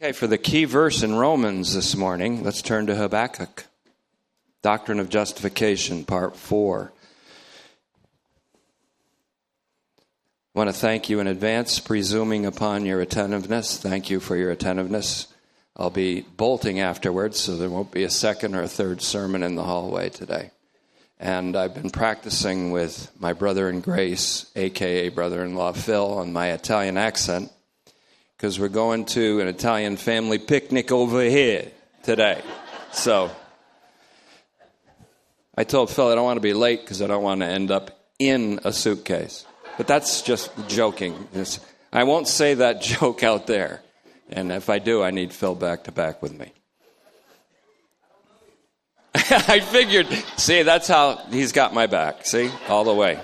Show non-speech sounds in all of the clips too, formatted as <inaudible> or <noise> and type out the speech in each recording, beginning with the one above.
Okay, for the key verse in Romans this morning, let's turn to Habakkuk. Doctrine of Justification, Part 4. I want to thank you in advance, presuming upon your attentiveness. Thank you for your attentiveness. I'll be bolting afterwards, so there won't be a second or a third sermon in the hallway today. And I've been practicing with my brother in grace, aka brother in law Phil, on my Italian accent because we're going to an Italian family picnic over here today. So I told Phil I don't want to be late because I don't want to end up in a suitcase. But that's just joking. I won't say that <laughs> joke out there. And if I do, I need Phil back to back with me. <laughs> I figured, see, that's how he's got my back. See, all the way.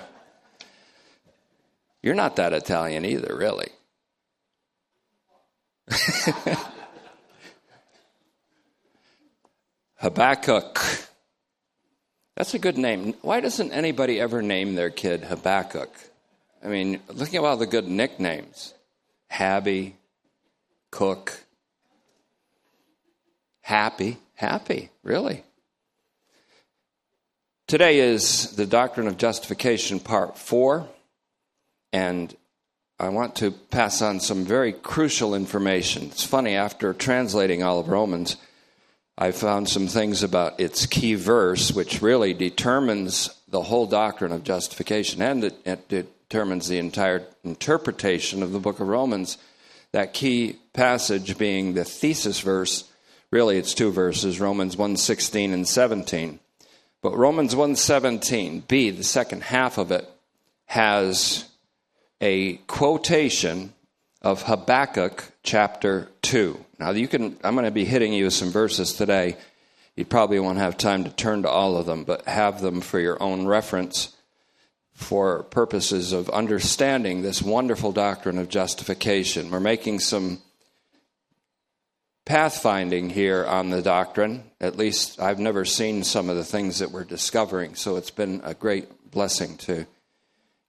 You're not that Italian either, really. <laughs> Habakkuk. That's a good name. Why doesn't anybody ever name their kid Habakkuk? I mean, look at all the good nicknames Habby, Cook, Happy. Happy, really. Today is the Doctrine of Justification, Part 4. And I want to pass on some very crucial information. It's funny, after translating all of Romans, I found some things about its key verse, which really determines the whole doctrine of justification and it, it determines the entire interpretation of the book of Romans. That key passage being the thesis verse, really it's two verses, Romans 1:16 and 17. But Romans 1:17b, the second half of it, has a quotation of Habakkuk chapter 2. Now, you can, I'm going to be hitting you with some verses today. You probably won't have time to turn to all of them, but have them for your own reference for purposes of understanding this wonderful doctrine of justification. We're making some pathfinding here on the doctrine. At least I've never seen some of the things that we're discovering, so it's been a great blessing to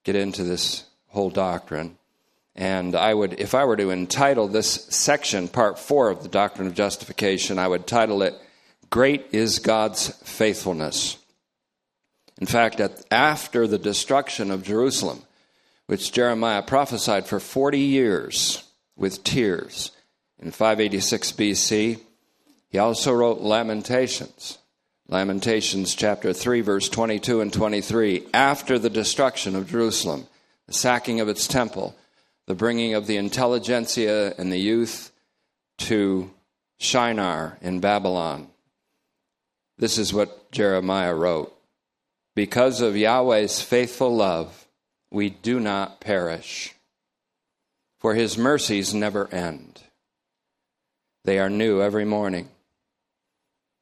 get into this whole doctrine. And I would, if I were to entitle this section, part four of the doctrine of justification, I would title it, Great is God's Faithfulness. In fact, at, after the destruction of Jerusalem, which Jeremiah prophesied for 40 years with tears in 586 BC, he also wrote Lamentations. Lamentations chapter 3, verse 22 and 23, after the destruction of Jerusalem the sacking of its temple, the bringing of the intelligentsia and the youth to Shinar in Babylon. This is what Jeremiah wrote Because of Yahweh's faithful love, we do not perish, for his mercies never end. They are new every morning.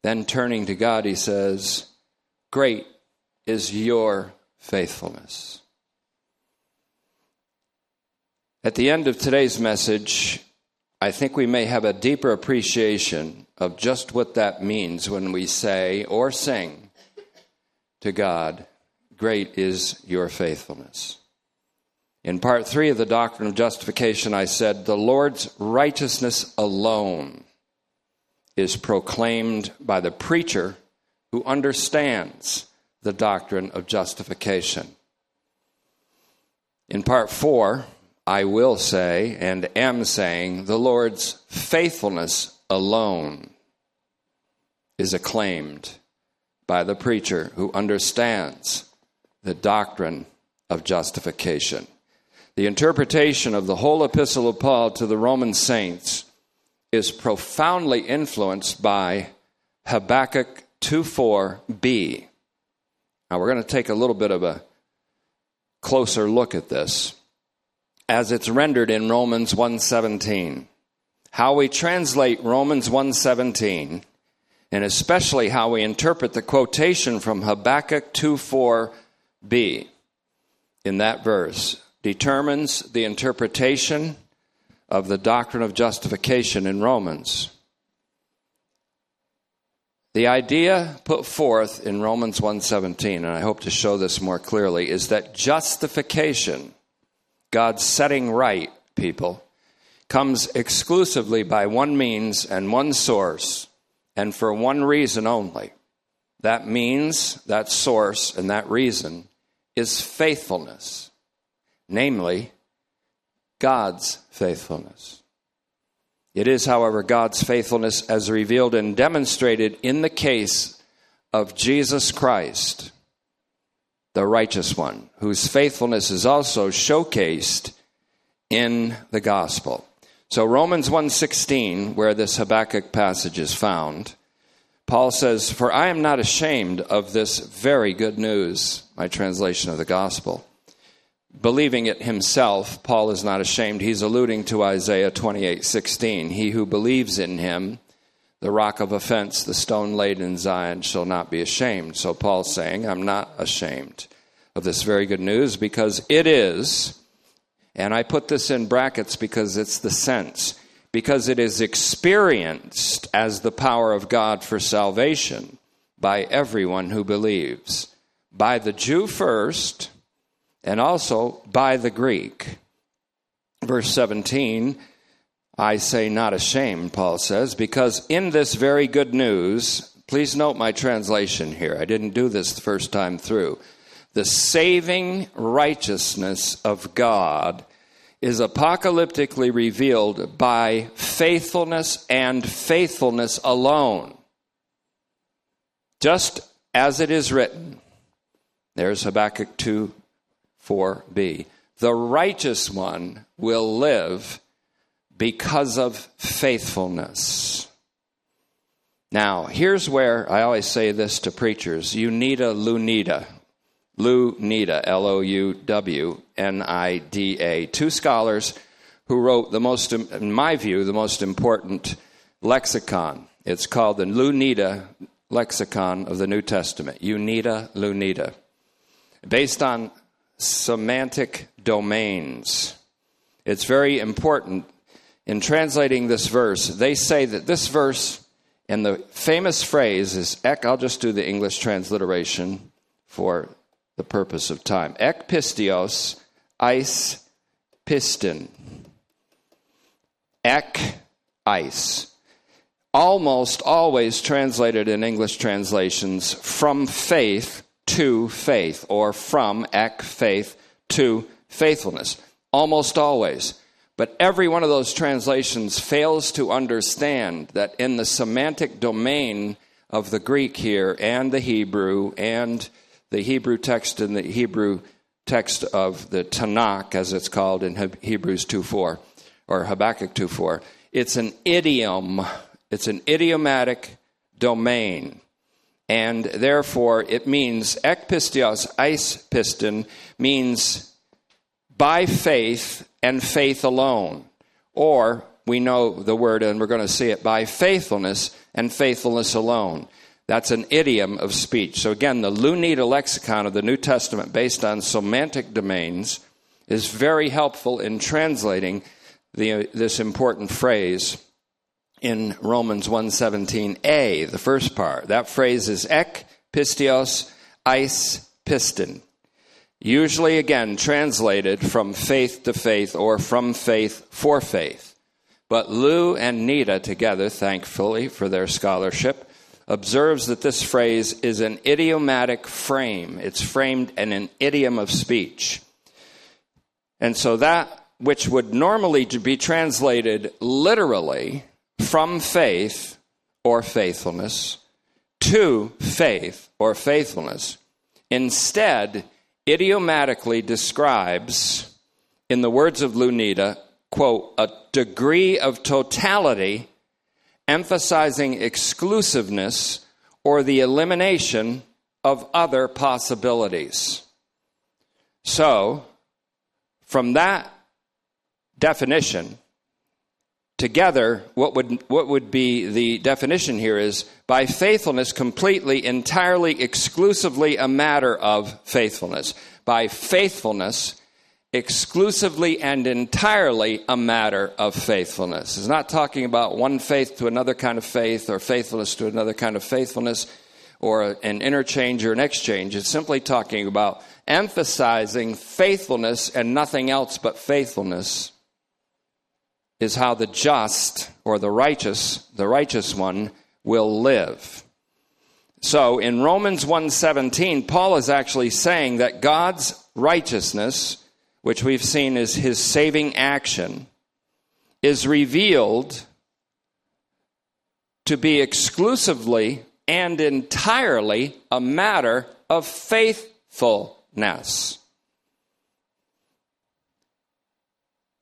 Then turning to God, he says, Great is your faithfulness. At the end of today's message, I think we may have a deeper appreciation of just what that means when we say or sing to God, Great is your faithfulness. In part three of the doctrine of justification, I said, The Lord's righteousness alone is proclaimed by the preacher who understands the doctrine of justification. In part four, I will say and am saying the Lord's faithfulness alone is acclaimed by the preacher who understands the doctrine of justification. The interpretation of the whole epistle of Paul to the Roman saints is profoundly influenced by Habakkuk 2:4b. Now we're going to take a little bit of a closer look at this as it's rendered in Romans 1:17. How we translate Romans 1:17 and especially how we interpret the quotation from Habakkuk 2:4b in that verse determines the interpretation of the doctrine of justification in Romans. The idea put forth in Romans 1:17 and I hope to show this more clearly is that justification God's setting right people comes exclusively by one means and one source, and for one reason only. That means, that source, and that reason is faithfulness, namely, God's faithfulness. It is, however, God's faithfulness as revealed and demonstrated in the case of Jesus Christ, the righteous one, whose faithfulness is also showcased in the gospel. So Romans 1:16 where this Habakkuk passage is found Paul says, "For I am not ashamed of this very good news, my translation of the gospel." Believing it himself, Paul is not ashamed. He's alluding to Isaiah 28:16. He who believes in him, the rock of offense, the stone laid in Zion, shall not be ashamed. So Paul's saying, I'm not ashamed of this very good news because it is, and I put this in brackets because it's the sense because it is experienced as the power of God for salvation by everyone who believes, by the Jew first, and also by the Greek. Verse 17, I say not ashamed, Paul says, because in this very good news, please note my translation here. I didn't do this the first time through. The saving righteousness of God is apocalyptically revealed by faithfulness and faithfulness alone. Just as it is written. There's Habakkuk 2 4b. The righteous one will live because of faithfulness. Now, here's where I always say this to preachers you need a Louw-Nida. Lou L O U W N I D A, two scholars who wrote the most, in my view, the most important lexicon. It's called the Louw-Nida Lexicon of the New Testament. Unita Louw-Nida. Based on semantic domains. It's very important in translating this verse. They say that this verse and the famous phrase is ek, I'll just do the English transliteration for the purpose of time. Ek pistios, eis piston. Ek, eis. Almost always translated in English translations from faith to faith, or from ek, faith, to faithfulness. Almost always. But every one of those translations fails to understand that in the semantic domain of the Greek here and the Hebrew and the Hebrew text and the Hebrew text of the Tanakh, as it's called in Hebrews 2.4 or Habakkuk 2.4, it's an idiom. It's an idiomatic domain. And therefore, it means ek ekpistios, eis piston, means by faith and faith alone. Or we know the word, and we're going to see it by faithfulness and faithfulness alone. That's an idiom of speech. So again, the Louw-Nida lexicon of the New Testament, based on semantic domains, is very helpful in translating the, this important phrase in Romans 1:17a, the first part. That phrase is ek pistios eis piston. Usually again translated from faith to faith or from faith for faith. But Louw and Nida together, thankfully for their scholarship, observes that this phrase is an idiomatic frame. It's framed in an idiom of speech. And so that which would normally be translated literally from faith or faithfulness to faith or faithfulness instead idiomatically describes, in the words of Louw-Nida, quote, a degree of totality emphasizing exclusiveness or the elimination of other possibilities. So, from that definition, together, what would, what would be the definition here is by faithfulness, completely, entirely, exclusively a matter of faithfulness. By faithfulness, exclusively and entirely a matter of faithfulness. It's not talking about one faith to another kind of faith or faithfulness to another kind of faithfulness or an interchange or an exchange. It's simply talking about emphasizing faithfulness and nothing else but faithfulness is how the just or the righteous, the righteous one, will live. So in Romans 1:17, Paul is actually saying that God's righteousness, which we've seen is his saving action, is revealed to be exclusively and entirely a matter of faithfulness.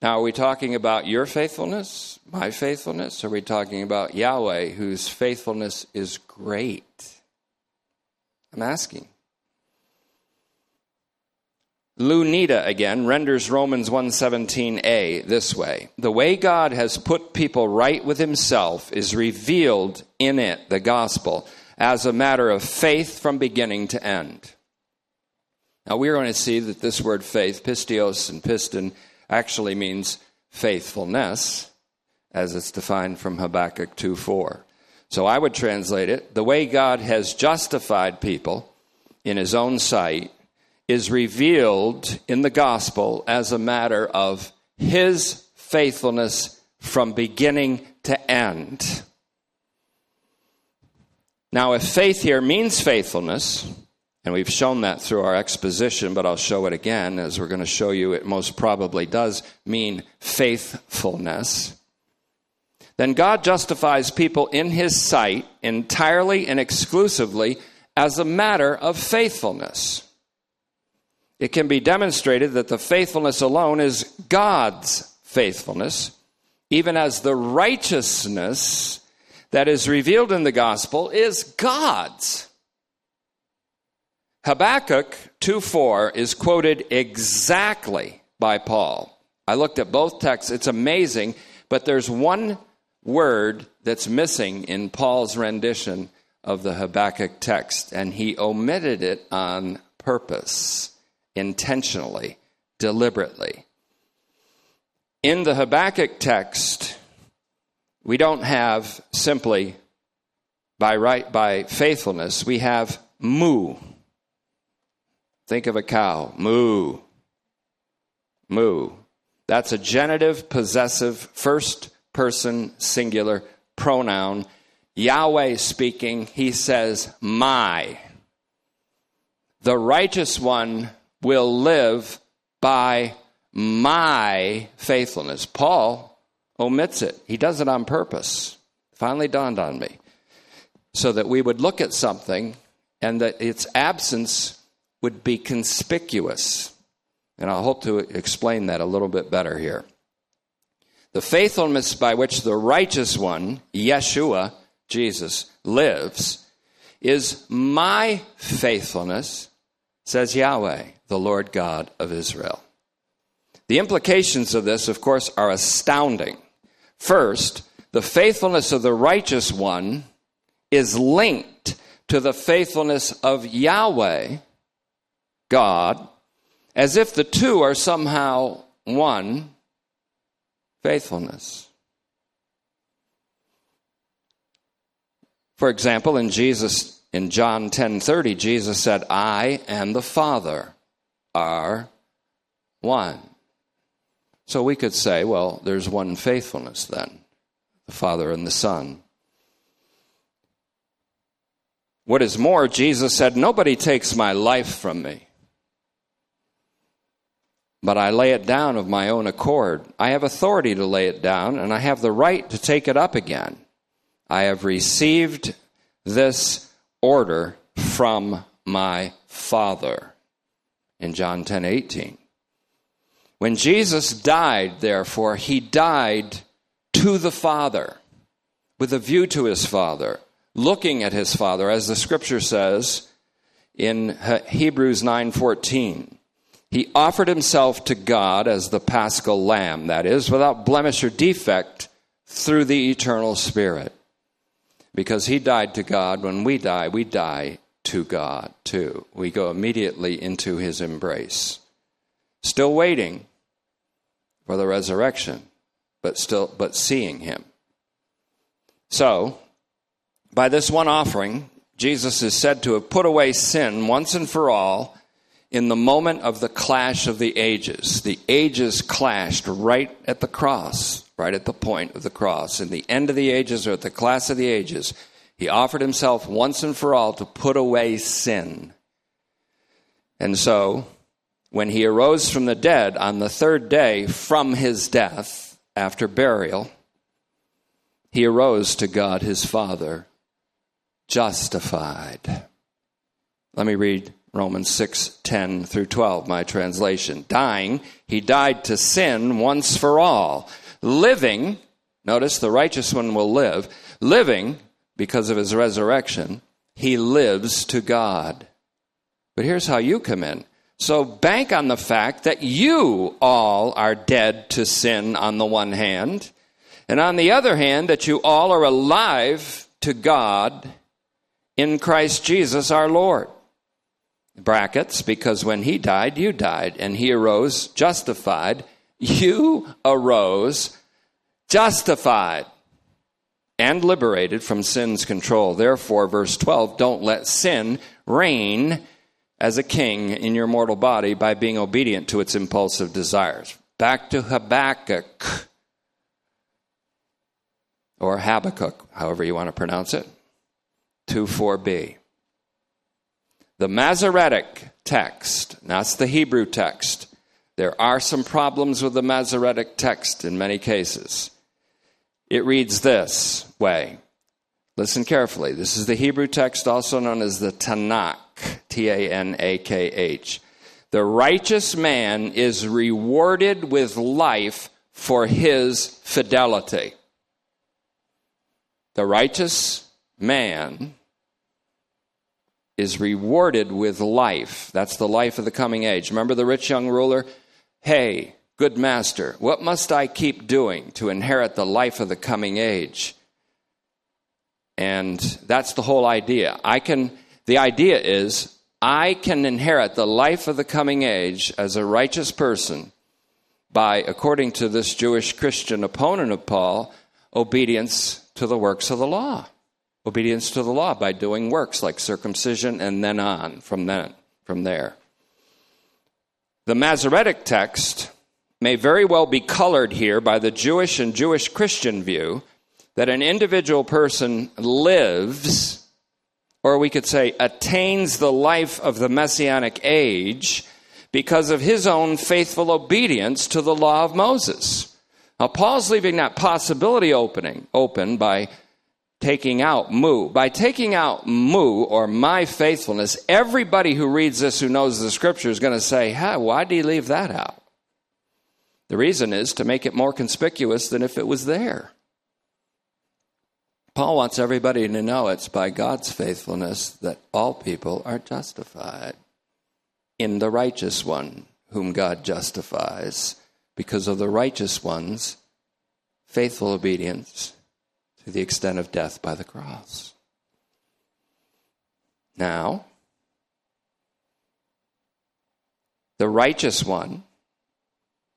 Now, are we talking about your faithfulness, my faithfulness? Are we talking about Yahweh, whose faithfulness is great? I'm asking. Louw-Nida again renders Romans 117a this way. The way God has put people right with himself is revealed in it, the gospel, as a matter of faith from beginning to end. Now we're going to see that this word faith, pistios and piston, actually means faithfulness, as it's defined from Habakkuk 2 4. So I would translate it the way God has justified people in his own sight is revealed in the gospel as a matter of his faithfulness from beginning to end. Now, if faith here means faithfulness, and we've shown that through our exposition, but I'll show it again as we're going to show you it most probably does mean faithfulness. Then God justifies people in His sight entirely and exclusively as a matter of faithfulness. It can be demonstrated that the faithfulness alone is God's faithfulness, even as the righteousness that is revealed in the gospel is God's. Habakkuk 2:4 is quoted exactly by Paul. I looked at both texts. It's amazing, but there's one word that's missing in Paul's rendition of the Habakkuk text, and he omitted it on purpose, intentionally, deliberately. In the Habakkuk text, we don't have simply by right by faithfulness, we have mu Think of a cow. Moo. Moo. That's a genitive, possessive, first person, singular pronoun. Yahweh speaking, he says, My. The righteous one will live by my faithfulness. Paul omits it. He does it on purpose. Finally dawned on me. So that we would look at something and that its absence would be conspicuous. And I hope to explain that a little bit better here. The faithfulness by which the righteous one, Yeshua, Jesus, lives is my faithfulness, says Yahweh, the Lord God of Israel. The implications of this, of course, are astounding. First, the faithfulness of the righteous one is linked to the faithfulness of Yahweh, God as if the two are somehow one faithfulness. For example, in Jesus in John 10:30 Jesus said, "I and the Father are one." So we could say, well, there's one faithfulness then, the Father and the Son. What is more, Jesus said, Nobody takes my life from me but I lay it down of my own accord. I have authority to lay it down, and I have the right to take it up again. I have received this order from my Father. In John 10 18. When Jesus died, therefore, he died to the Father, with a view to his Father, looking at his Father, as the scripture says in Hebrews 9 14. He offered himself to God as the paschal lamb, that is, without blemish or defect, through the eternal Spirit. Because he died to God, when we die, we die to God too. We go immediately into his embrace. Still waiting for the resurrection, but still but seeing him. So, by this one offering, Jesus is said to have put away sin once and for all in the moment of the clash of the ages. The ages clashed right at the cross, right at the point of the cross, in the end of the ages or at the class of the ages, he offered himself once and for all to put away sin. And so, when he arose from the dead on the third day from his death after burial, he arose to God his Father, justified. Let me read Romans 6 10 through 12, my translation. Dying, he died to sin once for all. Living, notice the righteous one will live. Living, because of his resurrection, he lives to God. But here's how you come in. So bank on the fact that you all are dead to sin on the one hand, and on the other hand, that you all are alive to God in Christ Jesus our Lord brackets, because when he died, you died, and he arose justified. You arose justified and liberated from sin's control. Therefore, verse 12, don't let sin reign as a king in your mortal body by being obedient to its impulsive desires. Back to Habakkuk, or Habakkuk, however you want to pronounce it, 2 4b. The Masoretic text, that's the Hebrew text. There are some problems with the Masoretic text in many cases. It reads this way. Listen carefully. This is the Hebrew text, also known as the Tanakh, T A N A K H. The righteous man is rewarded with life for his fidelity. The righteous man is rewarded with life. That's the life of the coming age. Remember the rich young ruler? Hey, good master, what must I keep doing to inherit the life of the coming age? And that's the whole idea. I can, the idea is, I can inherit the life of the coming age as a righteous person by, according to this Jewish Christian opponent of Paul, obedience to the works of the law obedience to the law by doing works like circumcision and then on from then from there. The Masoretic text may very well be colored here by the Jewish and Jewish Christian view that an individual person lives, or we could say attains the life of the messianic age because of his own faithful obedience to the law of Moses. Now, Paul's leaving that possibility opening open by taking out mu. By taking out mu or my faithfulness, everybody who reads this who knows the scripture is going to say, hey, why did he leave that out? The reason is to make it more conspicuous than if it was there. Paul wants everybody to know it's by God's faithfulness that all people are justified in the righteous one whom God justifies because of the righteous one's faithful obedience to the extent of death by the cross. Now, the righteous one,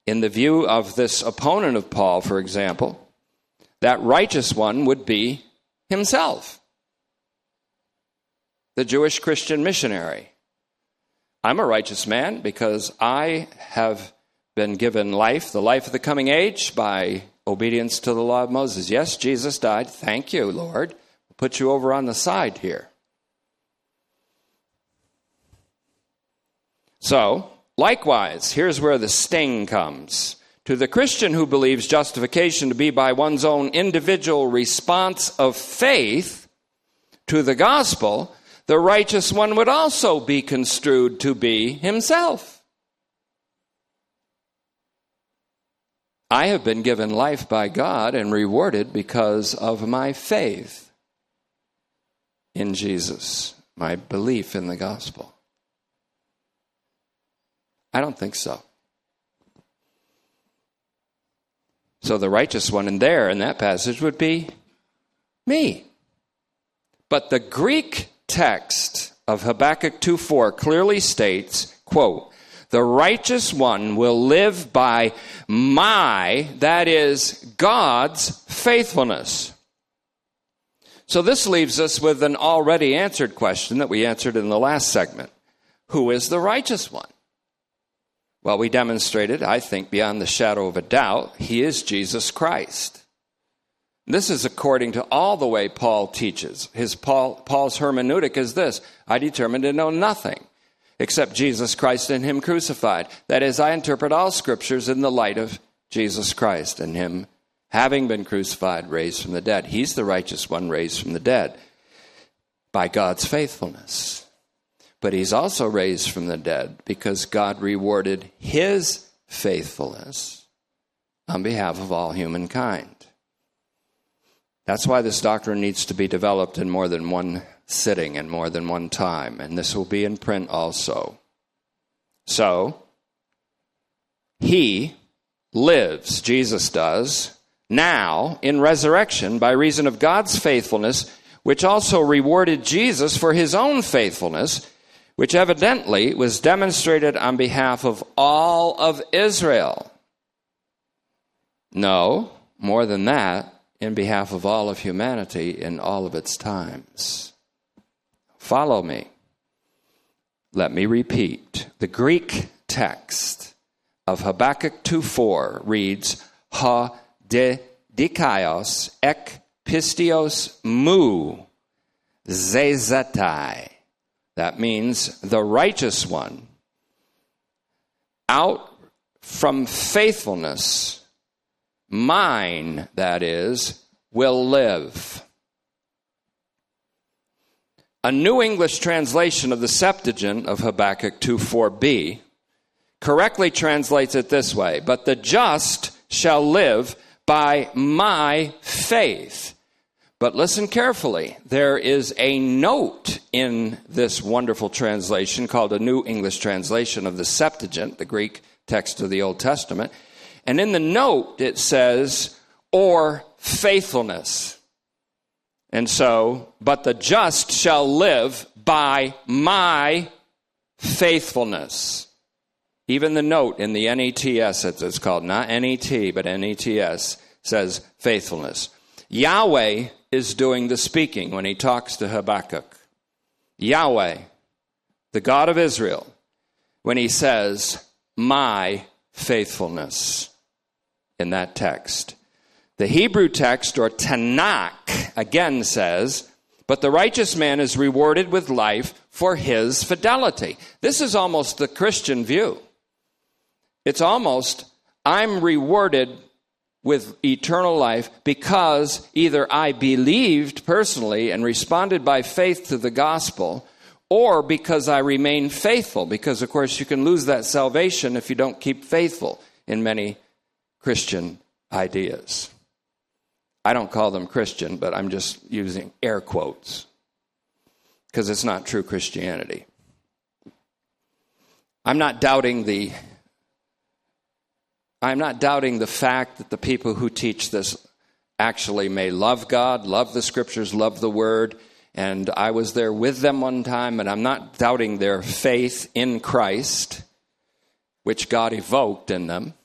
in the view of this opponent of Paul, for example, that righteous one would be himself, the Jewish Christian missionary. I'm a righteous man because I have been given life, the life of the coming age, by obedience to the law of Moses. Yes, Jesus died. Thank you, Lord. We'll put you over on the side here. So, likewise, here's where the sting comes. To the Christian who believes justification to be by one's own individual response of faith to the gospel, the righteous one would also be construed to be himself. I have been given life by God and rewarded because of my faith in Jesus, my belief in the gospel. I don't think so. So the righteous one in there in that passage would be me. But the Greek text of Habakkuk 2:4 clearly states, quote, the righteous one will live by my, that is, God's faithfulness. So this leaves us with an already answered question that we answered in the last segment Who is the righteous one? Well, we demonstrated, I think, beyond the shadow of a doubt, he is Jesus Christ. This is according to all the way Paul teaches. His Paul, Paul's hermeneutic is this I determined to know nothing except Jesus Christ and Him crucified. That is, I interpret all scriptures in the light of Jesus Christ and Him having been crucified, raised from the dead. He's the righteous one raised from the dead by God's faithfulness. But He's also raised from the dead because God rewarded His faithfulness on behalf of all humankind. That's why this doctrine needs to be developed in more than one sitting in more than one time, and this will be in print also. So, he lives, Jesus does, now in resurrection by reason of God's faithfulness, which also rewarded Jesus for his own faithfulness, which evidently was demonstrated on behalf of all of Israel. No, more than that, in behalf of all of humanity in all of its times. Follow me. Let me repeat. The Greek text of Habakkuk 2:4 reads ha de dikaios ek pistios mu zezatai. That means the righteous one out from faithfulness mine, that is, will live. A New English translation of the Septuagint of Habakkuk 2 4b correctly translates it this way But the just shall live by my faith. But listen carefully. There is a note in this wonderful translation called a New English translation of the Septuagint, the Greek text of the Old Testament. And in the note, it says, or faithfulness. And so, but the just shall live by my faithfulness. Even the note in the NETS, it's called, not NET, but NETS, says faithfulness. Yahweh is doing the speaking when he talks to Habakkuk. Yahweh, the God of Israel, when he says, My faithfulness in that text. The Hebrew text, or Tanakh, again says, But the righteous man is rewarded with life for his fidelity. This is almost the Christian view. It's almost, I'm rewarded with eternal life because either I believed personally and responded by faith to the gospel, or because I remain faithful. Because, of course, you can lose that salvation if you don't keep faithful in many Christian ideas. I don't call them Christian, but I'm just using air quotes because it's not true Christianity. I'm not doubting the I'm not doubting the fact that the people who teach this actually may love God, love the scriptures, love the word, and I was there with them one time and I'm not doubting their faith in Christ which God evoked in them.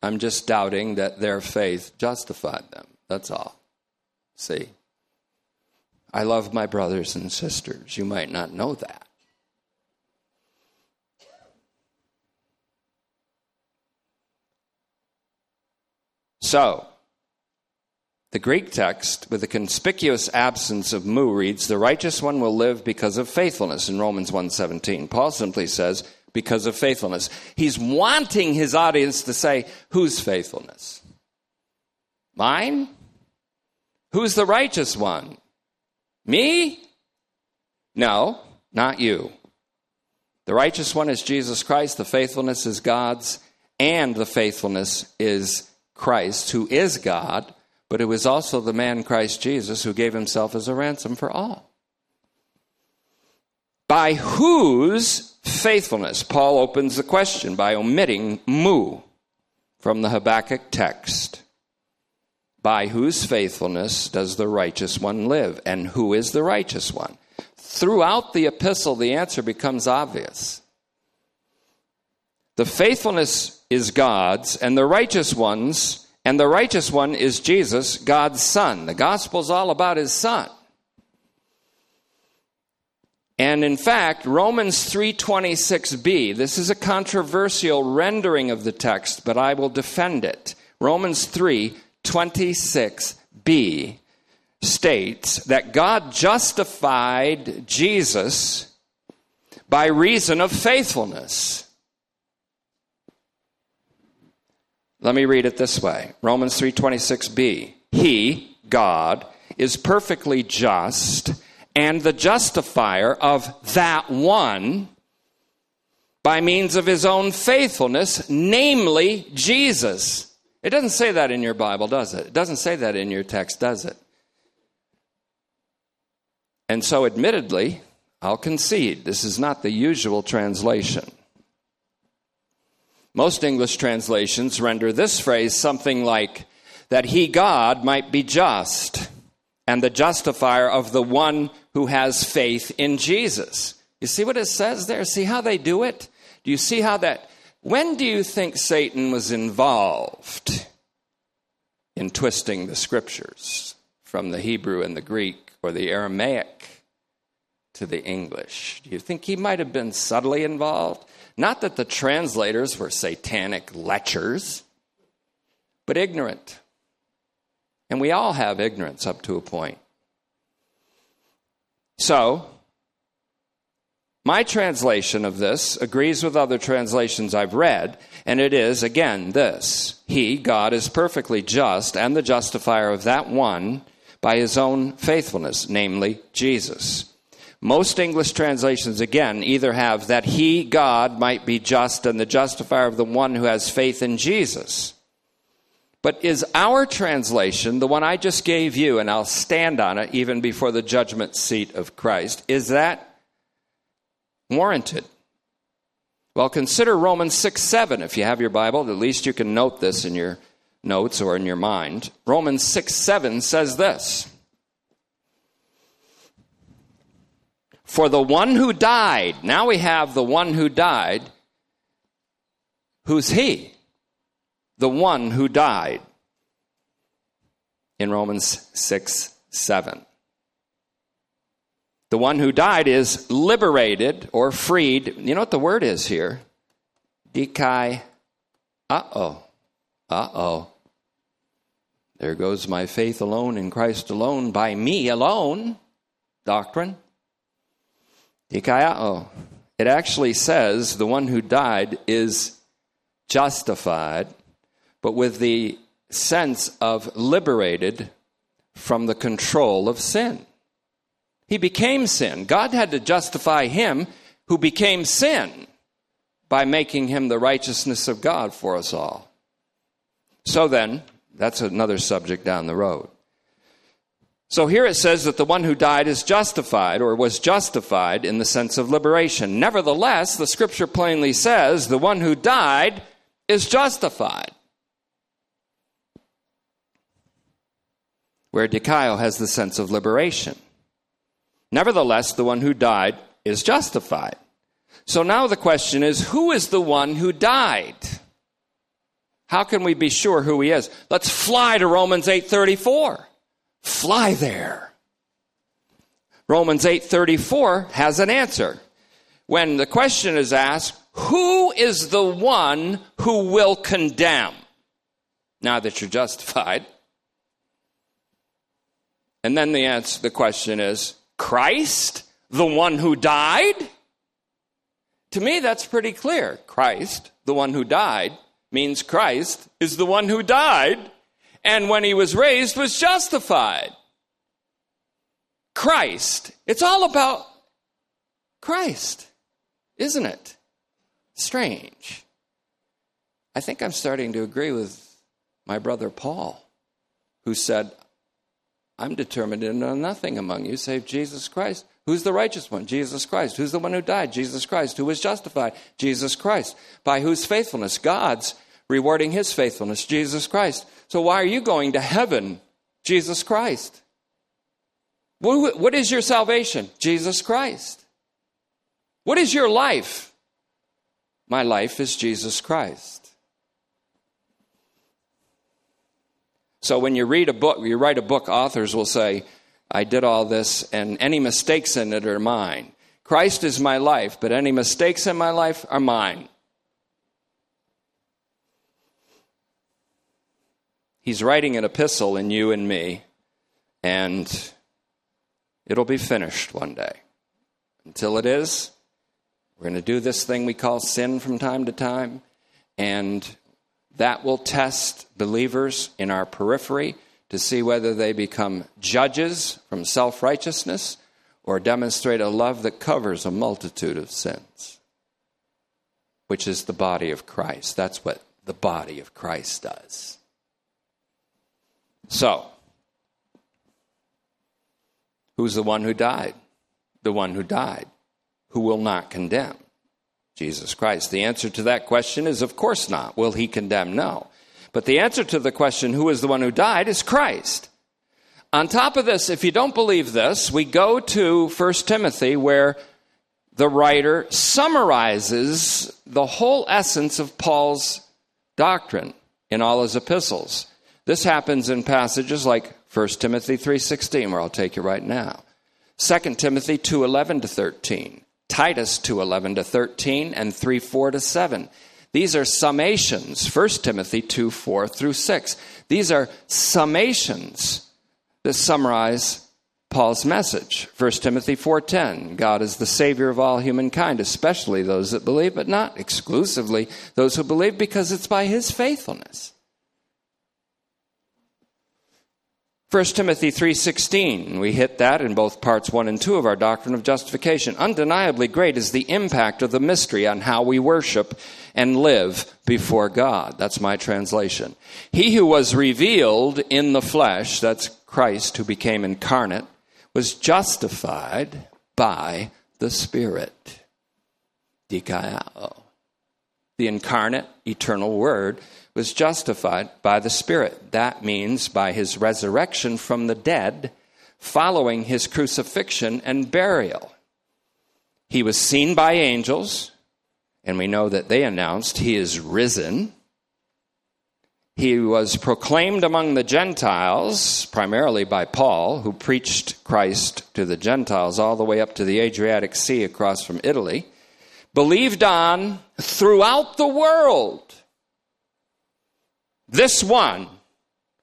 I'm just doubting that their faith justified them. That's all. See? I love my brothers and sisters. You might not know that. So, the Greek text, with a conspicuous absence of mu, reads, "The righteous one will live because of faithfulness." In Romans 1:17, Paul simply says, because of faithfulness. He's wanting his audience to say, Whose faithfulness? Mine? Who's the righteous one? Me? No, not you. The righteous one is Jesus Christ, the faithfulness is God's, and the faithfulness is Christ, who is God, but it was also the man Christ Jesus who gave himself as a ransom for all. By whose faithfulness? Paul opens the question by omitting mu from the Habakkuk text. By whose faithfulness does the righteous one live? And who is the righteous one? Throughout the epistle, the answer becomes obvious. The faithfulness is God's, and the righteous one's, and the righteous one is Jesus, God's Son. The gospel is all about his Son. And in fact, Romans 3:26b, this is a controversial rendering of the text, but I will defend it. Romans 3:26b states that God justified Jesus by reason of faithfulness. Let me read it this way. Romans 3:26b. He, God, is perfectly just and the justifier of that one by means of his own faithfulness, namely Jesus. It doesn't say that in your Bible, does it? It doesn't say that in your text, does it? And so, admittedly, I'll concede this is not the usual translation. Most English translations render this phrase something like, that he, God, might be just and the justifier of the one who has faith in Jesus. You see what it says there? See how they do it? Do you see how that? When do you think Satan was involved in twisting the scriptures from the Hebrew and the Greek or the Aramaic to the English? Do you think he might have been subtly involved? Not that the translators were satanic lechers, but ignorant. And we all have ignorance up to a point. So, my translation of this agrees with other translations I've read, and it is, again, this He, God, is perfectly just and the justifier of that one by his own faithfulness, namely Jesus. Most English translations, again, either have that He, God, might be just and the justifier of the one who has faith in Jesus but is our translation, the one I just gave you, and I'll stand on it even before the judgment seat of Christ, is that warranted? Well, consider Romans 6 7. If you have your Bible, at least you can note this in your notes or in your mind. Romans 6 7 says this For the one who died, now we have the one who died. Who's he? the one who died in Romans 6 7. The one who died is liberated or freed. You know what the word is here? Dikai. Uh oh. Uh oh. There goes my faith alone in Christ alone, by me alone doctrine. Dikai. Oh. It actually says the one who died is justified but with the sense of liberated from the control of sin. He became sin. God had to justify him who became sin by making him the righteousness of God for us all. So then, that's another subject down the road. So here it says that the one who died is justified or was justified in the sense of liberation. Nevertheless, the scripture plainly says the one who died is justified. where dikaio has the sense of liberation. Nevertheless, the one who died is justified. So now the question is who is the one who died? How can we be sure who he is? Let's fly to Romans 8:34. Fly there. Romans 8:34 has an answer. When the question is asked, who is the one who will condemn? Now that you're justified, and then the answer the question is Christ, the one who died? To me, that's pretty clear. Christ, the one who died, means Christ is the one who died, and when he was raised, was justified. Christ. It's all about Christ, isn't it? Strange. I think I'm starting to agree with my brother Paul, who said, I'm determined to know nothing among you save Jesus Christ. Who's the righteous one? Jesus Christ. Who's the one who died? Jesus Christ. Who was justified? Jesus Christ. By whose faithfulness? God's rewarding his faithfulness, Jesus Christ. So why are you going to heaven? Jesus Christ. What is your salvation? Jesus Christ. What is your life? My life is Jesus Christ. So when you read a book, you write a book, authors will say, I did all this, and any mistakes in it are mine. Christ is my life, but any mistakes in my life are mine. He's writing an epistle in you and me, and it'll be finished one day. Until it is, we're going to do this thing we call sin from time to time, and that will test believers in our periphery to see whether they become judges from self righteousness or demonstrate a love that covers a multitude of sins, which is the body of Christ. That's what the body of Christ does. So, who's the one who died? The one who died, who will not condemn. Jesus Christ. The answer to that question is of course not. Will he condemn? No. But the answer to the question, who is the one who died, is Christ. On top of this, if you don't believe this, we go to 1 Timothy where the writer summarizes the whole essence of Paul's doctrine in all his epistles. This happens in passages like 1 Timothy 3:16 where I'll take you right now. 2 Timothy 2:11 to 13, Titus 2:11 to 13 and 3:4 to 7. These are summations. 1 Timothy 2:4 through 6. These are summations to summarize Paul's message. 1 Timothy 4:10, God is the savior of all humankind, especially those that believe, but not exclusively those who believe because it's by his faithfulness. 1 Timothy 3:16 we hit that in both parts 1 and 2 of our doctrine of justification. Undeniably great is the impact of the mystery on how we worship and live before God. That's my translation. He who was revealed in the flesh that's Christ who became incarnate was justified by the spirit. Dikaiao. The incarnate eternal word was justified by the Spirit. That means by his resurrection from the dead following his crucifixion and burial. He was seen by angels, and we know that they announced he is risen. He was proclaimed among the Gentiles, primarily by Paul, who preached Christ to the Gentiles all the way up to the Adriatic Sea across from Italy, believed on throughout the world this one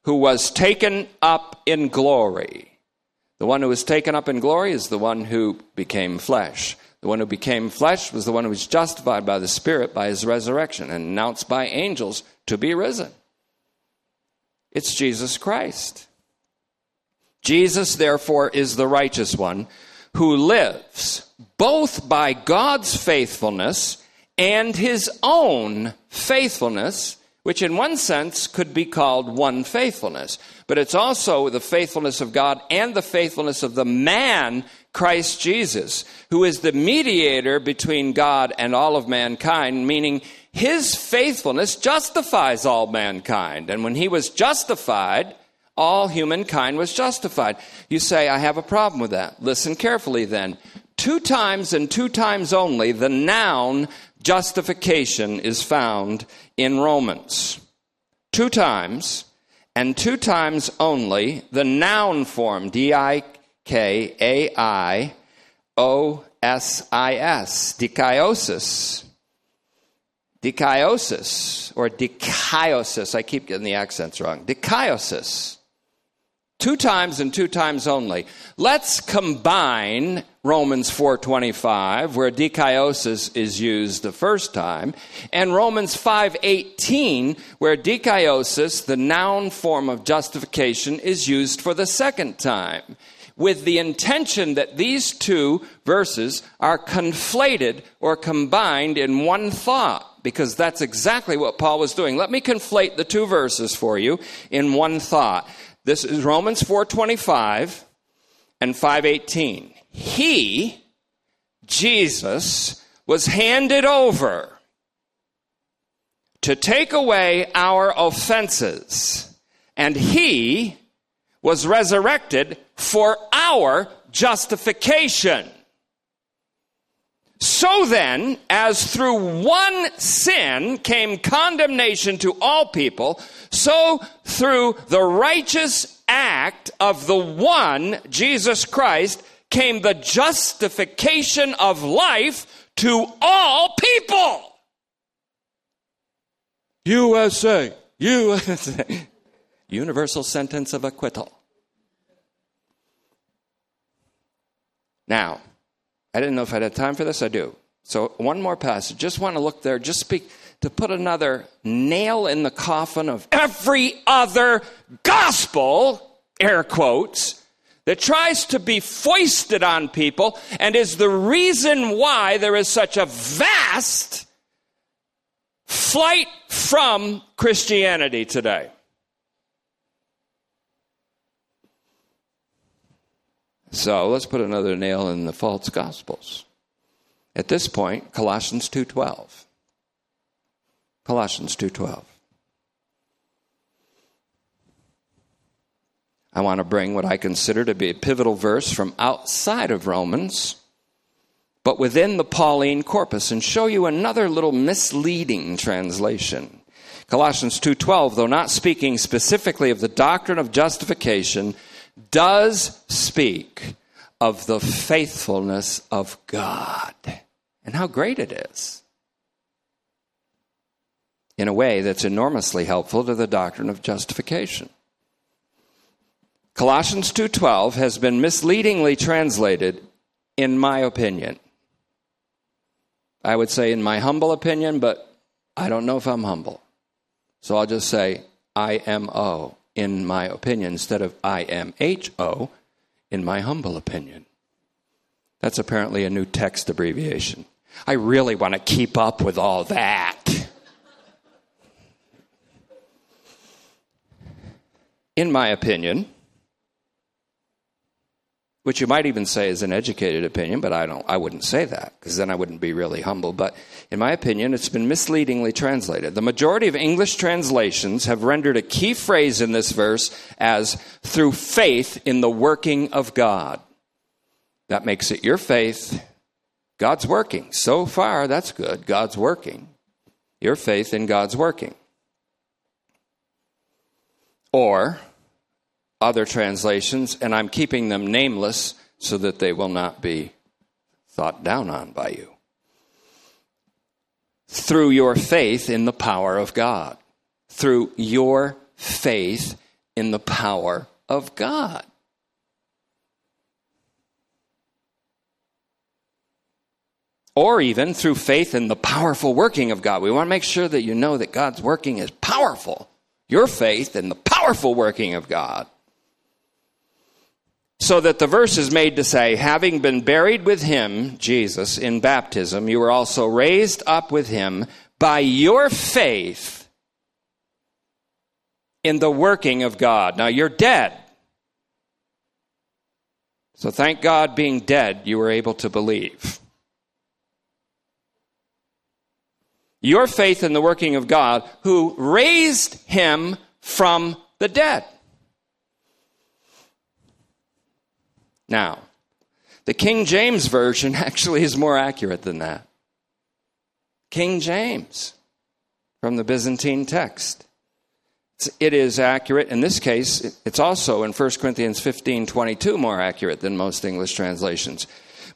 who was taken up in glory. The one who was taken up in glory is the one who became flesh. The one who became flesh was the one who was justified by the Spirit by his resurrection and announced by angels to be risen. It's Jesus Christ. Jesus, therefore, is the righteous one who lives both by God's faithfulness and his own faithfulness which in one sense could be called one faithfulness. But it's also the faithfulness of God and the faithfulness of the man, Christ Jesus, who is the mediator between God and all of mankind, meaning his faithfulness justifies all mankind. And when he was justified, all humankind was justified. You say, I have a problem with that. Listen carefully then. Two times and two times only, the noun justification is found in Romans. Two times, and two times only, the noun form, D I K A I O S I S, dikaiosis. Dikaiosis, or dikaiosis, I keep getting the accents wrong. Dikaiosis. Two times and two times only. Let's combine Romans 4:25 where dikaiosis is used the first time and Romans 5:18 where dikaiosis the noun form of justification is used for the second time with the intention that these two verses are conflated or combined in one thought because that's exactly what Paul was doing. Let me conflate the two verses for you in one thought. This is Romans 4:25 and 5:18. He Jesus was handed over to take away our offenses and he was resurrected for our justification. So then, as through one sin came condemnation to all people, so through the righteous act of the one, Jesus Christ, came the justification of life to all people. USA, USA. Universal sentence of acquittal. Now, I didn't know if I had time for this. I do. So, one more passage. Just want to look there, just speak to put another nail in the coffin of every other gospel, air quotes, that tries to be foisted on people and is the reason why there is such a vast flight from Christianity today. So let's put another nail in the false gospels. At this point, Colossians 2:12. Colossians 2:12. I want to bring what I consider to be a pivotal verse from outside of Romans, but within the Pauline corpus and show you another little misleading translation. Colossians 2:12, though not speaking specifically of the doctrine of justification, does speak of the faithfulness of God and how great it is in a way that's enormously helpful to the doctrine of justification. Colossians 2:12 has been misleadingly translated in my opinion. I would say in my humble opinion, but I don't know if I'm humble. So I'll just say I M O in my opinion instead of I M H O in my humble opinion. That's apparently a new text abbreviation. I really want to keep up with all that. in my opinion, which you might even say is an educated opinion, but I don't I wouldn't say that because then I wouldn't be really humble, but in my opinion it's been misleadingly translated. The majority of English translations have rendered a key phrase in this verse as through faith in the working of God. That makes it your faith. God's working. So far that's good. God's working. Your faith in God's working. Or other translations, and I'm keeping them nameless so that they will not be thought down on by you. Through your faith in the power of God. Through your faith in the power of God. Or even through faith in the powerful working of God. We want to make sure that you know that God's working is powerful your faith in the powerful working of God. So that the verse is made to say, having been buried with him, Jesus, in baptism, you were also raised up with him by your faith in the working of God. Now you're dead. So thank God, being dead, you were able to believe. your faith in the working of God who raised him from the dead. Now, the King James Version <laughs> actually is more accurate than that. King James from the Byzantine text. It is accurate. In this case, it's also in 1 Corinthians 15 22 more accurate than most English translations.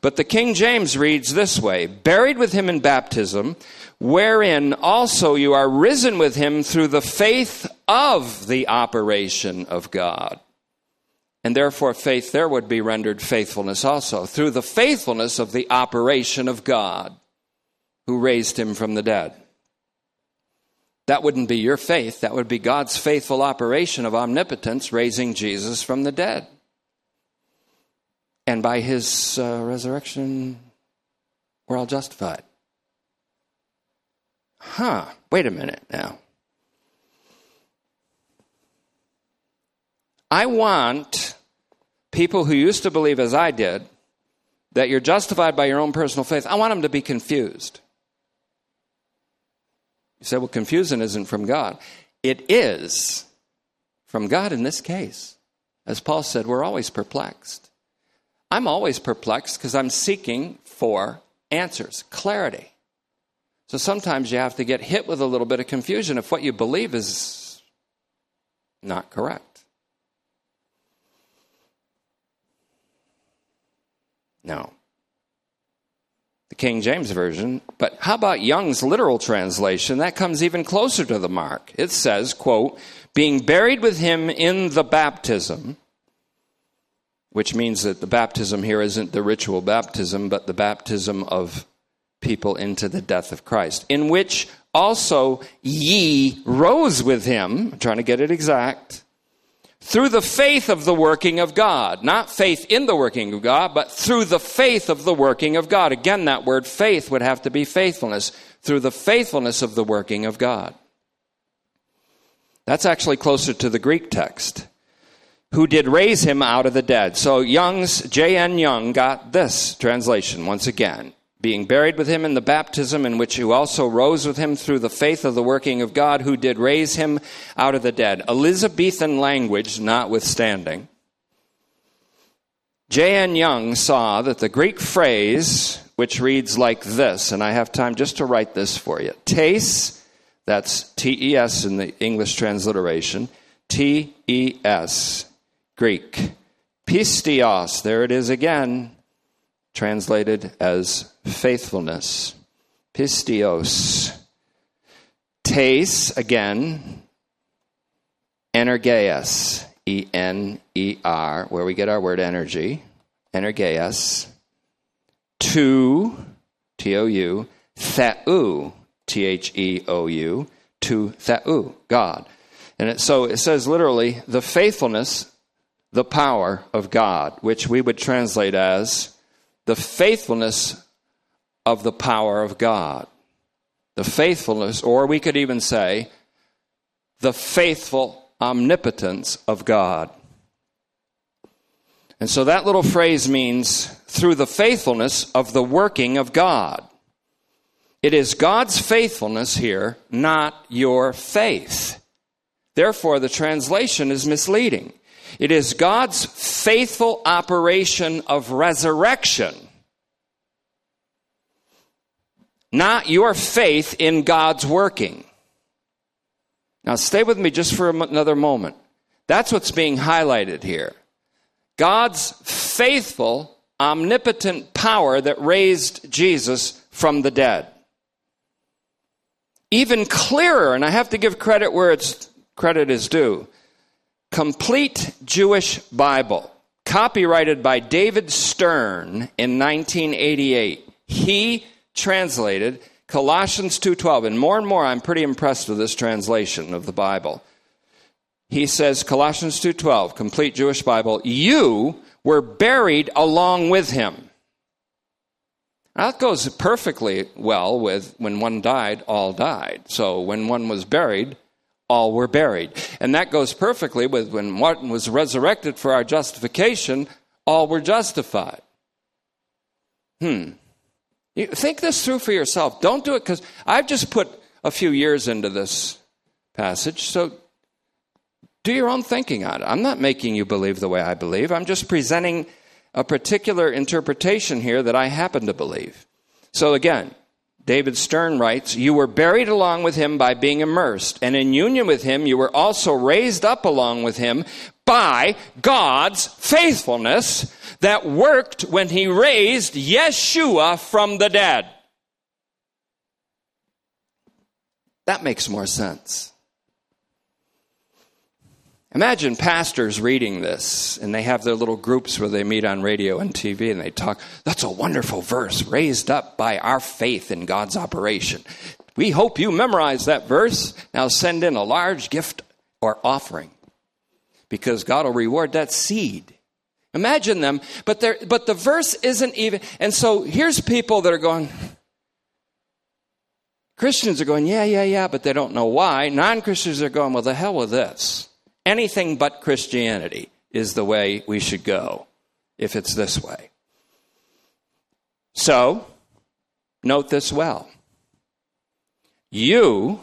But the King James reads this way Buried with him in baptism, wherein also you are risen with him through the faith of the operation of God. And therefore, faith there would be rendered faithfulness also, through the faithfulness of the operation of God who raised him from the dead. That wouldn't be your faith, that would be God's faithful operation of omnipotence raising Jesus from the dead. And by his uh, resurrection, we're all justified huh, wait a minute now. I want people who used to believe, as I did, that you're justified by your own personal faith, I want them to be confused. You say, well, confusion isn't from God. It is from God in this case. As Paul said, we're always perplexed. I'm always perplexed because I'm seeking for answers, clarity. So sometimes you have to get hit with a little bit of confusion if what you believe is not correct. No. The King James Version. But how about Young's literal translation? That comes even closer to the mark. It says, quote, being buried with him in the baptism, which means that the baptism here isn't the ritual baptism, but the baptism of people into the death of Christ, in which also ye rose with him, I'm trying to get it exact, through the faith of the working of God. Not faith in the working of God, but through the faith of the working of God. Again, that word faith would have to be faithfulness. Through the faithfulness of the working of God. That's actually closer to the Greek text. Who did raise him out of the dead. So Young's, J.N. Young got this translation once again being buried with him in the baptism in which you also rose with him through the faith of the working of God who did raise him out of the dead. Elizabethan language notwithstanding. J.N. Young saw that the Greek phrase, which reads like this, and I have time just to write this for you. Tes, that's T E S in the English transliteration, T E S, Greek. Pistios, there it is again, translated as faithfulness. Pistios. Tes, again, energeus, E N E R, where we get our word energy. Energeus. To, T O U, theou, T H E O U, to theou, God. And it, so it says literally, the faithfulness, the power of God, which we would translate as the faithfulness of the power of God. The faithfulness, or we could even say, the faithful omnipotence of God. And so that little phrase means through the faithfulness of the working of God. It is God's faithfulness here, not your faith. Therefore, the translation is misleading. It is God's faithful operation of resurrection, not your faith in God's working. Now, stay with me just for another moment. That's what's being highlighted here. God's faithful, omnipotent power that raised Jesus from the dead. Even clearer, and I have to give credit where it's credit is due. Complete Jewish Bible, copyrighted by David Stern in 1988. He translated Colossians 2:12 and more and more I'm pretty impressed with this translation of the Bible. He says Colossians 2:12, complete Jewish Bible, you were buried along with him. Now, that goes perfectly well with when one died, all died. So when one was buried, all were buried. And that goes perfectly with when Martin was resurrected for our justification, all were justified. Hmm. You think this through for yourself. Don't do it because I've just put a few years into this passage. So do your own thinking on it. I'm not making you believe the way I believe. I'm just presenting a particular interpretation here that I happen to believe. So again, David Stern writes, You were buried along with him by being immersed, and in union with him, you were also raised up along with him by God's faithfulness that worked when he raised Yeshua from the dead. That makes more sense. Imagine pastors reading this and they have their little groups where they meet on radio and TV and they talk. That's a wonderful verse raised up by our faith in God's operation. We hope you memorize that verse. Now send in a large gift or offering because God will reward that seed. Imagine them, but, but the verse isn't even. And so here's people that are going, Christians are going, yeah, yeah, yeah, but they don't know why. Non Christians are going, well, the hell with this anything but Christianity is the way we should go if it's this way. So, note this well. You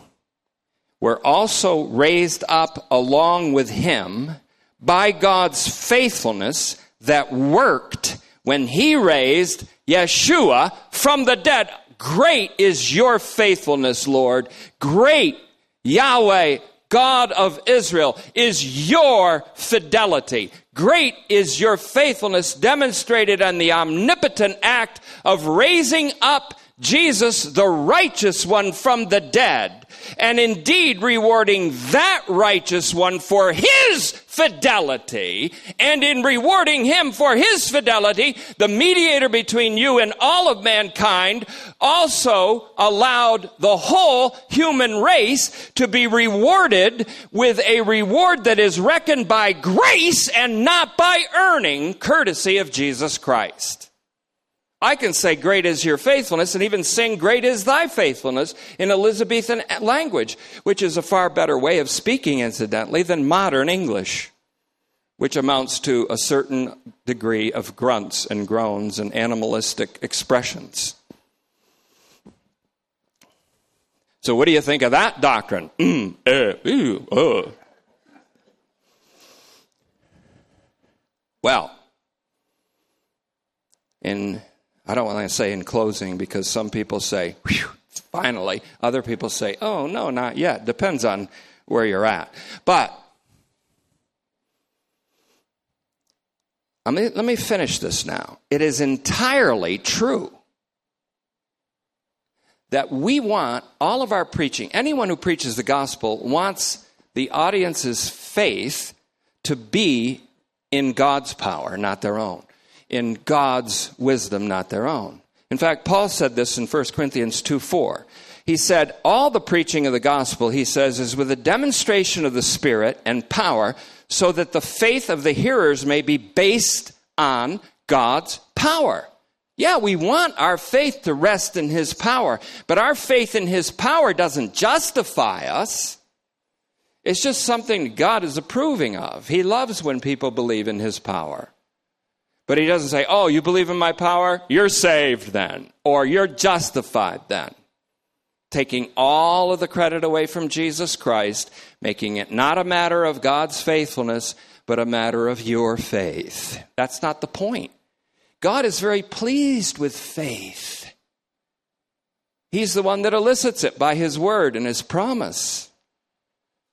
were also raised up along with him by God's faithfulness that worked when he raised Yeshua from the dead. Great is your faithfulness, Lord. Great Yahweh God of Israel, is your fidelity. Great is your faithfulness demonstrated in the omnipotent act of raising up Jesus, the righteous one from the dead, and indeed rewarding that righteous one for his fidelity, and in rewarding him for his fidelity, the mediator between you and all of mankind also allowed the whole human race to be rewarded with a reward that is reckoned by grace and not by earning, courtesy of Jesus Christ. I can say, Great is your faithfulness, and even sing, Great is thy faithfulness in Elizabethan language, which is a far better way of speaking, incidentally, than modern English, which amounts to a certain degree of grunts and groans and animalistic expressions. So, what do you think of that doctrine? Mm, uh, ew, uh. Well, in I don't want to say in closing because some people say, finally. Other people say, oh, no, not yet. Depends on where you're at. But let me finish this now. It is entirely true that we want all of our preaching, anyone who preaches the gospel wants the audience's faith to be in God's power, not their own in God's wisdom, not their own. In fact, Paul said this in 1 Corinthians 2 4. He said, All the preaching of the gospel, he says, is with a demonstration of the Spirit and power, so that the faith of the hearers may be based on God's power. Yeah, we want our faith to rest in His power, but our faith in His power doesn't justify us. It's just something God is approving of. He loves when people believe in His power. But he doesn't say, Oh, you believe in my power? You're saved then. Or you're justified then. Taking all of the credit away from Jesus Christ, making it not a matter of God's faithfulness, but a matter of your faith. That's not the point. God is very pleased with faith. He's the one that elicits it by His word and His promise.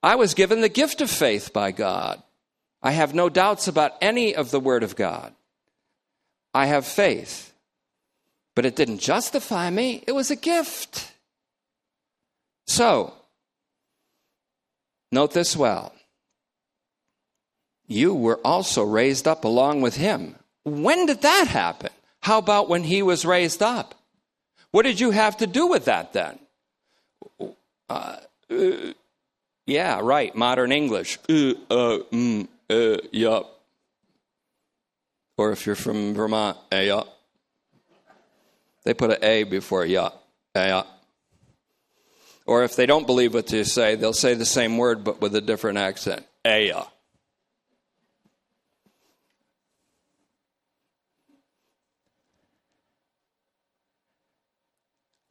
I was given the gift of faith by God. I have no doubts about any of the Word of God. I have faith. But it didn't justify me, it was a gift. So, note this well. You were also raised up along with him. When did that happen? How about when he was raised up? What did you have to do with that then? Uh, uh, yeah, right, modern English. Uh, uh mm, uh. Or if you're from Vermont, a They put an A before ya. A Or if they don't believe what you say, they'll say the same word but with a different accent. Aya.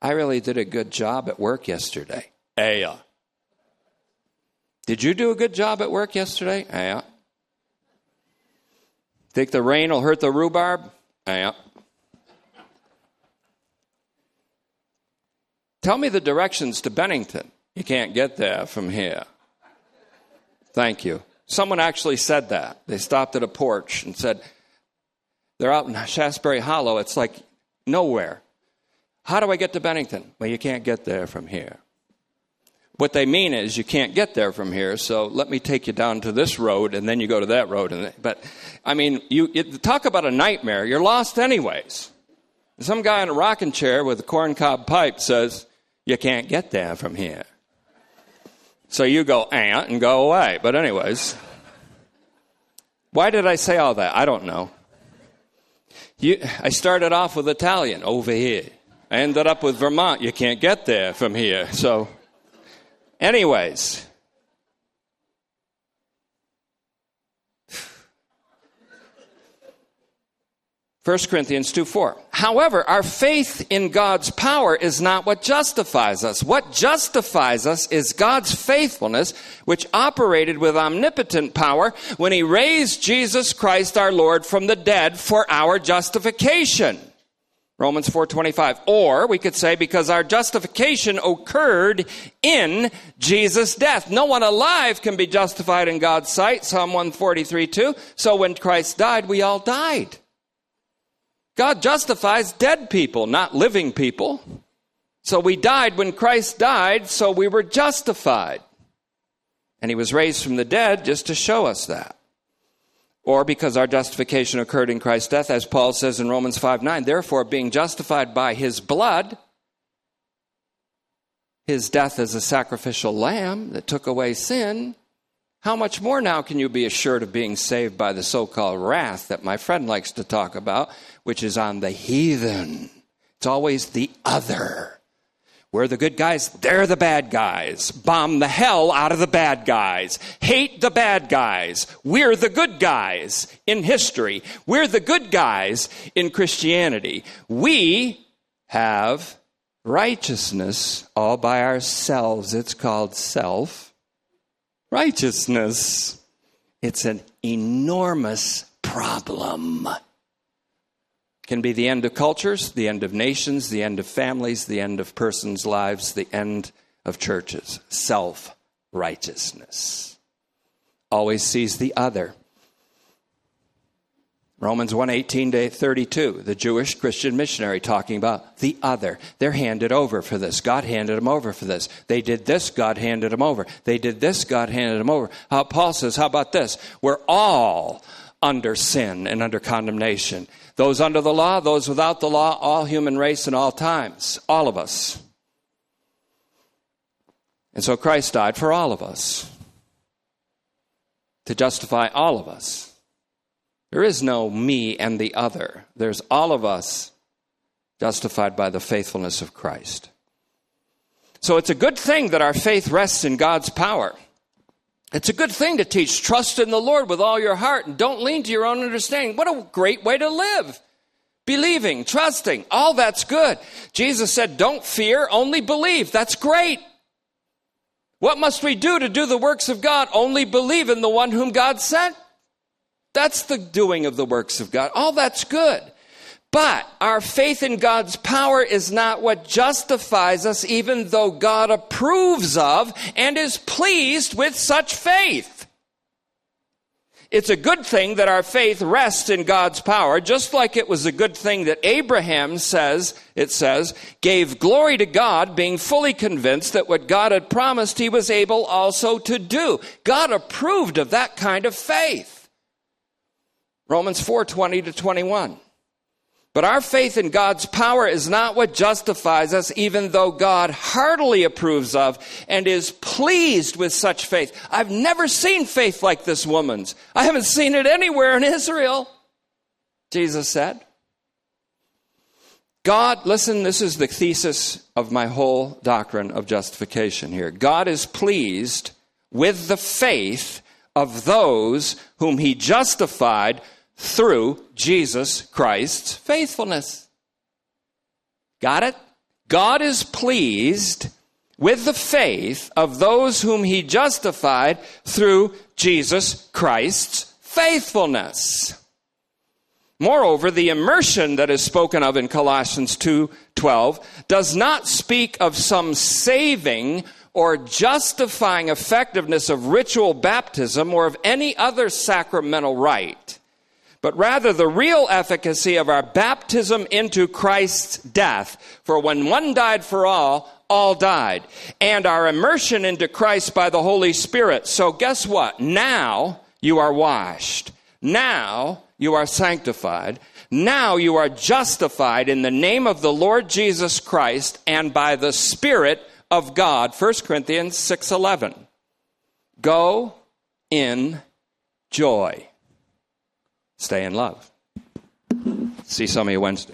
I really did a good job at work yesterday. Aya. Did you do a good job at work yesterday? Aya. Think the rain will hurt the rhubarb? Ah, yeah. Tell me the directions to Bennington. You can't get there from here. Thank you. Someone actually said that. They stopped at a porch and said, They're out in Shaftsbury Hollow. It's like nowhere. How do I get to Bennington? Well, you can't get there from here. What they mean is you can't get there from here, so let me take you down to this road and then you go to that road. And but I mean, you talk about a nightmare. You're lost anyways. Some guy in a rocking chair with a corncob pipe says you can't get there from here. So you go ant and go away. But anyways, why did I say all that? I don't know. You, I started off with Italian over here. I ended up with Vermont. You can't get there from here. So. Anyways, 1 Corinthians 2 4. However, our faith in God's power is not what justifies us. What justifies us is God's faithfulness, which operated with omnipotent power when He raised Jesus Christ our Lord from the dead for our justification. Romans 4:25. Or we could say because our justification occurred in Jesus' death. No one alive can be justified in God's sight. Psalm 143:2. So when Christ died, we all died. God justifies dead people, not living people. So we died when Christ died, so we were justified. And he was raised from the dead just to show us that. Or because our justification occurred in Christ's death, as Paul says in Romans 5 9, therefore, being justified by his blood, his death as a sacrificial lamb that took away sin, how much more now can you be assured of being saved by the so called wrath that my friend likes to talk about, which is on the heathen? It's always the other. We're the good guys, they're the bad guys. Bomb the hell out of the bad guys. Hate the bad guys. We're the good guys in history. We're the good guys in Christianity. We have righteousness all by ourselves. It's called self righteousness. It's an enormous problem. Can be the end of cultures, the end of nations, the end of families, the end of persons' lives, the end of churches. Self righteousness. Always sees the other. Romans 1 18 to 32, the Jewish Christian missionary talking about the other. They're handed over for this. God handed them over for this. They did this, God handed them over. They did this, God handed them over. Uh, Paul says, How about this? We're all under sin and under condemnation. Those under the law, those without the law, all human race in all times. All of us. And so Christ died for all of us to justify all of us. There is no me and the other. There's all of us justified by the faithfulness of Christ. So it's a good thing that our faith rests in God's power. It's a good thing to teach trust in the Lord with all your heart and don't lean to your own understanding. What a great way to live. Believing, trusting, all that's good. Jesus said, Don't fear, only believe. That's great. What must we do to do the works of God? Only believe in the one whom God sent. That's the doing of the works of God. All that's good. But our faith in God's power is not what justifies us, even though God approves of and is pleased with such faith. It's a good thing that our faith rests in God's power, just like it was a good thing that Abraham says, it says, gave glory to God, being fully convinced that what God had promised he was able also to do. God approved of that kind of faith. Romans 4 20 to 21. But our faith in God's power is not what justifies us, even though God heartily approves of and is pleased with such faith. I've never seen faith like this woman's. I haven't seen it anywhere in Israel, Jesus said. God, listen, this is the thesis of my whole doctrine of justification here. God is pleased with the faith of those whom he justified through Jesus Christ's faithfulness. Got it? God is pleased with the faith of those whom he justified through Jesus Christ's faithfulness. Moreover, the immersion that is spoken of in Colossians 2:12 does not speak of some saving or justifying effectiveness of ritual baptism or of any other sacramental rite but rather the real efficacy of our baptism into Christ's death. For when one died for all, all died. And our immersion into Christ by the Holy Spirit. So guess what? Now you are washed. Now you are sanctified. Now you are justified in the name of the Lord Jesus Christ and by the Spirit of God. 1 Corinthians 6:11. Go in joy. Stay in love. See some of you Wednesday.